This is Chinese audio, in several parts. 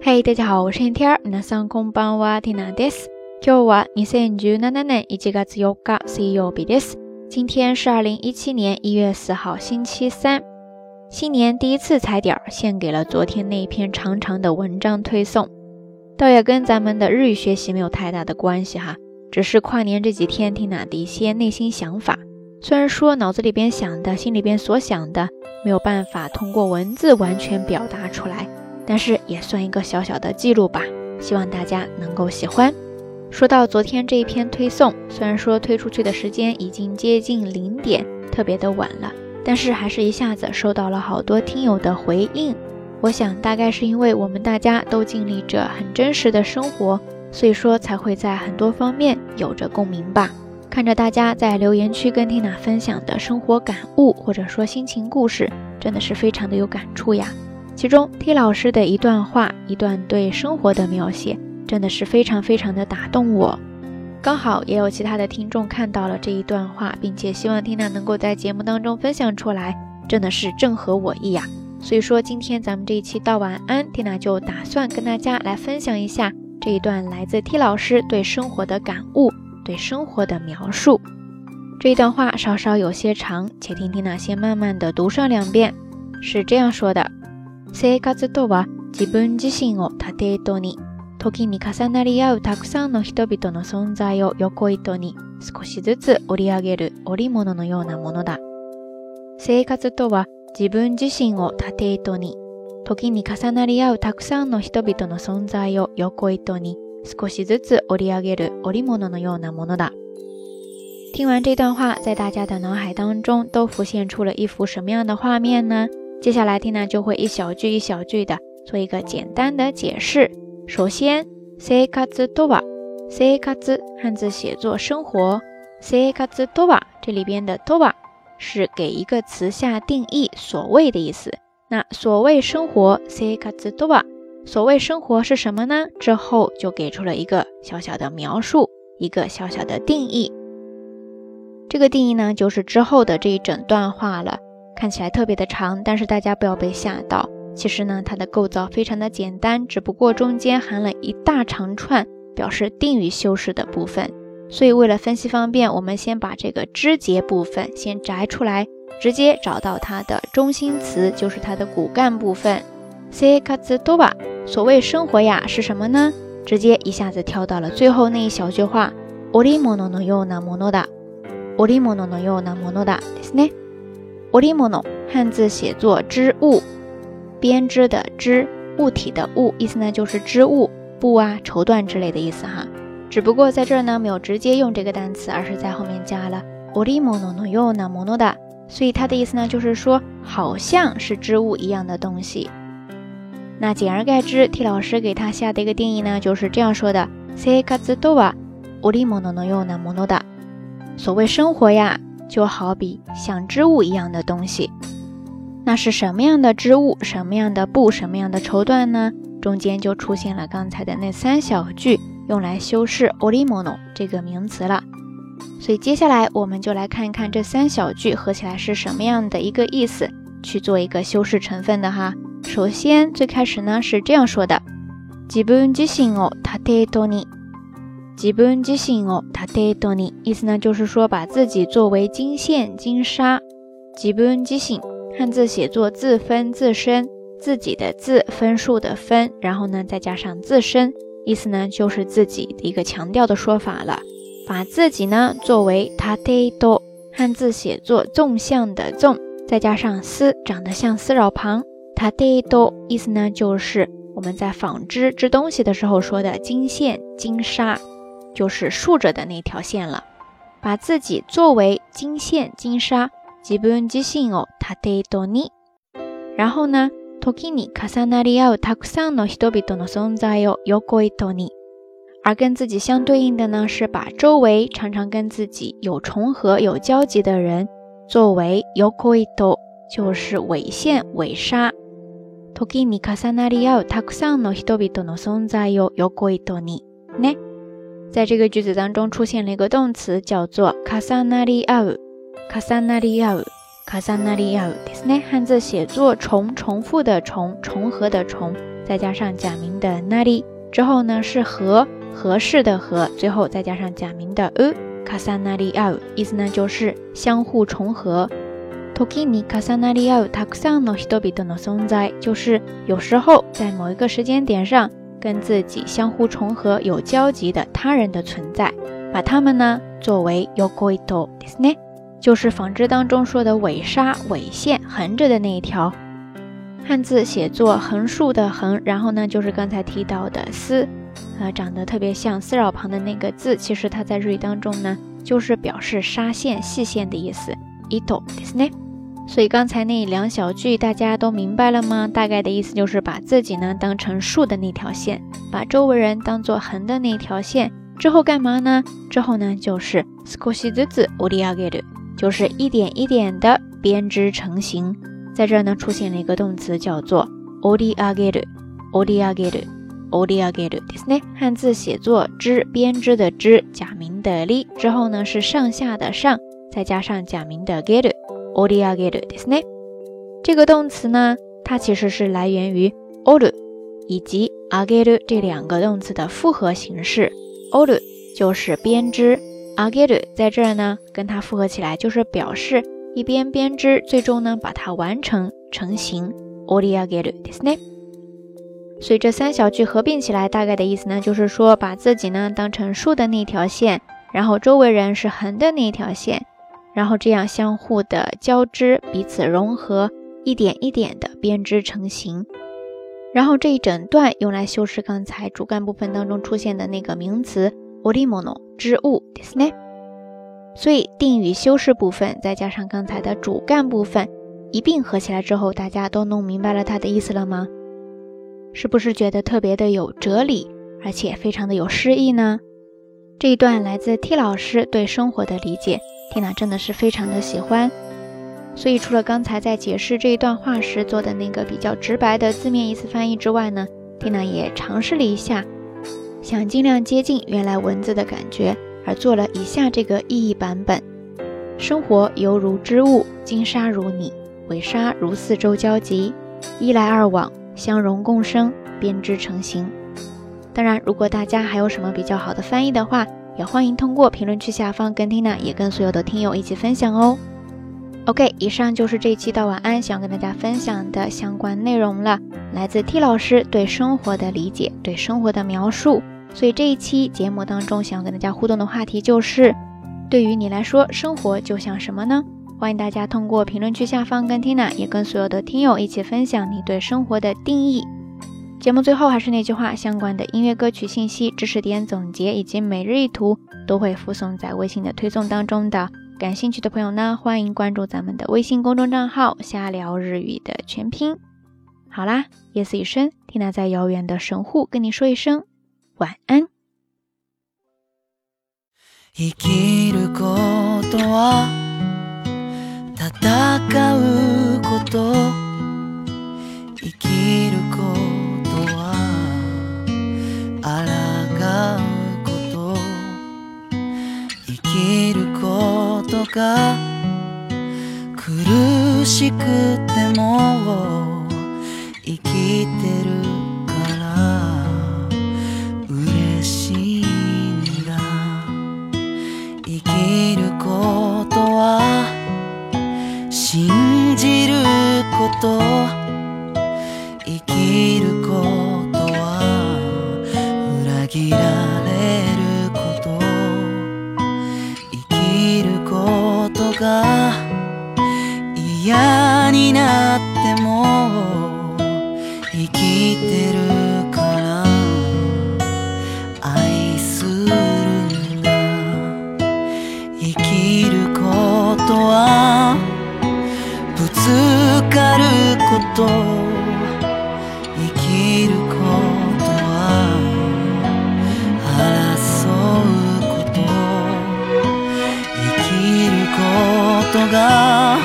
嘿，大家好，我是天天。皆さんこんばんは、ティナです。今日は二千十七年一月四日、水曜日です。今天是二零一七年一月四号，星期三。新年第一次踩点儿，献给了昨天那篇长长的文章推送。倒也跟咱们的日语学习没有太大的关系哈，只是跨年这几天听娜的一些内心想法。虽然说脑子里边想的、心里边所想的没有办法通过文字完全表达出来。 但是也算一个小小的记录吧，希望大家能够喜欢。说到昨天这一篇推送，虽然说推出去的时间已经接近零点，特别的晚了，但是还是一下子收到了好多听友的回应。我想大概是因为我们大家都经历着很真实的生活，所以说才会在很多方面有着共鸣吧。看着大家在留言区跟缇娜分享的生活感悟或者说心情故事，真的是非常的有感触呀。其中，T 老师的一段话，一段对生活的描写，真的是非常非常的打动我。刚好也有其他的听众看到了这一段话，并且希望缇娜能够在节目当中分享出来，真的是正合我意呀。所以说，今天咱们这一期道晚安，缇娜就打算跟大家来分享一下这一段来自 T 老师对生活的感悟，对生活的描述。这一段话稍稍有些长，且听缇娜先慢慢的读上两遍，是这样说的。生活とは自分自身を縦糸に、時に重なり合うたくさんの人々の存在を横糸に少しずつ織り上げる織物のようなものだ。生活とは自分自身を縦糸に、時に重なり合うたくさんの人々の存在を横糸に少しずつ織り上げる織物のようなものだ。听完这段话，在大家的脑海当中都浮现出了一幅什么样的画面呢？接下来听呢，就会一小句一小句的做一个简单的解释。首先生活とは，生活汉字写作生活，生活とは这里边的とは是给一个词下定义，所谓的意思。那所谓生活，生活とは，所谓生活是什么呢？之后就给出了一个小小的描述，一个小小的定义。这个定义呢，就是之后的这一整段话了。 看起来特别的长，但是大家不要被吓到。其实呢，它的构造非常的简单，只不过中间含了一大长串表示定语修饰的部分。所以为了分析方便，我们先把这个枝节部分先摘出来，直接找到它的中心词，就是它的骨干部分。生活とは，所谓生活呀是什么呢？直接一下子跳到了最后那一小句话。織物のようなものだ。織物のようなものだですね。 オリモノ汉字写作织物，编织的织，物体的物，意思呢就是织物、布啊、绸缎之类的意思哈。只不过在这儿呢没有直接用这个单词，而是在后面加了オリモノのようなものだ，所以它的意思呢就是说好像是织物一样的东西。那简而概之，T 老师给它下的一个定义呢就是这样说的：生活とはオリモノのようなものだ。所谓生活呀。 就好比像织物一样的东西，那是什么样的织物？什么样的布？什么样的绸缎呢？中间就出现了刚才的那三小句，用来修饰 “olimono” 这个名词了。所以接下来我们就来看一看这三小句合起来是什么样的一个意思，去做一个修饰成分的哈。首先最开始呢是这样说的：“自分自身を縦糸に。”基本自信哦，他得多你，意思呢就是说把自己作为金线金沙。基本自信汉字写作自分自身，自己的自分数的分，然后呢再加上自身，意思呢就是自己的一个强调的说法了。把自己呢作为他得多，汉字写作纵向的纵，再加上丝长得像丝绕旁，他得多，意思呢就是我们在纺织织东西的时候说的金线金沙。就是竖着的那条线了，把自己作为金线金沙，基本自信哦，他得多你。然后呢，時に重なり合うたくさんの人々の存在を横糸に。而跟自己相对应的呢，是把周围常常跟自己有重合、有交集的人作为横糸，就是尾线尾沙。時に重なり合うたくさんの人々の存在を横糸に。ね。 在这个句子当中出现了一个动词，叫做卡萨纳利奥，卡萨纳利奥，卡萨纳利奥，ですね。汉字写作重，重复的重，重合的重，再加上假名 的那里，之后呢是和合适的和，最后再加上假名的 u。卡萨那里奥，意思呢就是相互重合。時に重なり合うたくさんの人々の存在，就是有时候在某一个时间点上 跟自己相互重合、有交集的他人的存在，把他们呢作为横糸ですね，就是纺织当中说的尾纱、尾线，横着的那一条。汉字写作横竖的横，然后呢就是刚才提到的丝，呃，长得特别像丝绕旁的那个字，其实它在日语当中呢就是表示纱线、细线的意思。糸ですね。 所以刚才那两小句大家都明白了吗？大概的意思就是把自己呢当成竖的那条线，把周围人当做横的那条线。之后干嘛呢？之后呢就是少しずつ折り上げる，就是一点一点的编织成型。在这儿呢出现了一个动词叫做折り上げる，折り上げる，折り上げるですね。汉字写作织编织的织，假名的り，之后呢是上下的上，再加上假名的げ る。折り上げるですね。这个动词呢，它其实是来源于折る以及上げる这两个动词的复合形式。折る就是编织，上げる在这儿呢跟它复合起来，就是表示一边编织，最终呢把它完成成型。折り上げるですね。所以这三小句合并起来，大概的意思呢，就是说把自己呢当成竖的那条线，然后周围人是横的那条线。 然后这样相互的交织，彼此融合，一点一点的编织成型。然后这一整段用来修饰刚才主干部分当中出现的那个名词 “orimono” 织物，对不对？所以定语修饰部分再加上刚才的主干部分一并合起来之后，大家都弄明白了它的意思了吗？是不是觉得特别的有哲理，而且非常的有诗意呢？这一段来自 T 老师对生活的理解。缇娜真的是非常的喜欢，所以除了刚才在解释这一段话时做的那个比较直白的字面意思翻译之外呢，缇娜也尝试了一下，想尽量接近原来文字的感觉，而做了以下这个意义版本：生活犹如织物，金沙如你，尾纱如四周交集，一来二往，相融共生，编织成型。当然，如果大家还有什么比较好的翻译的话，也欢迎通过评论区下方跟 Tina 也跟所有的听友一起分享哦。OK，以上就是这一期到晚安想跟大家分享的相关内容了，来自 T 老师对生活的理解，对生活的描述。所以这一期节目当中想要跟大家互动的话题就是，对于你来说，生活就像什么呢？欢迎大家通过评论区下方跟 Tina 也跟所有的听友一起分享你对生活的定义。节目最后还是那句话，相关的音乐歌曲信息、知识点总结以及每日一图都会附送在微信的推送当中的。感兴趣的朋友呢，欢迎关注咱们的微信公众账号“瞎聊日语”的全拼。好啦，夜色已深，缇娜在遥远的神户跟你说一声晚安。が苦しくても生きてるから嬉しいんだ。生きることは信じることことが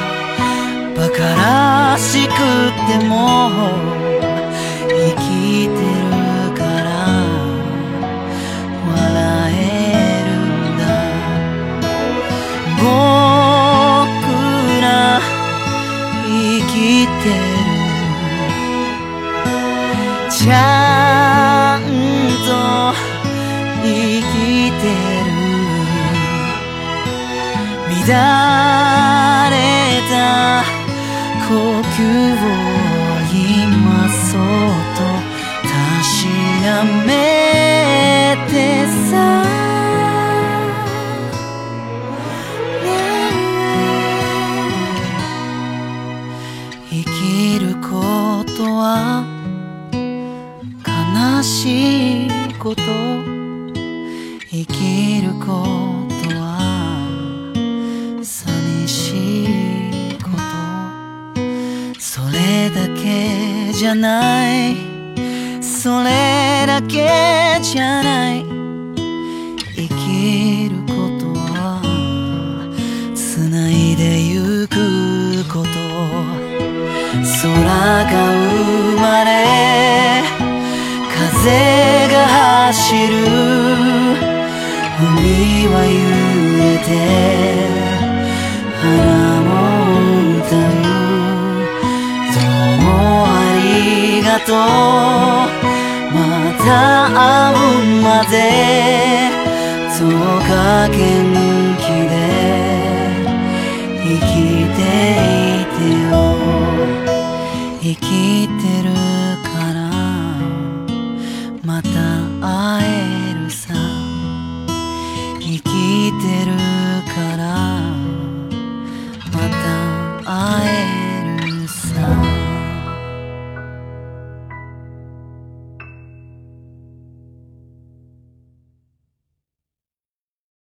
馬鹿らしくても生きてるから笑えるんだ。僕ら生きてる。ちゃんと生きてる。乱呼吸を今そっと確かめそれだけじゃない。生きること。は繋いでゆくこと空が生まれ風が走る。海は揺れて花も歌う。どうもありがとう。元気で生きていてよ。生きて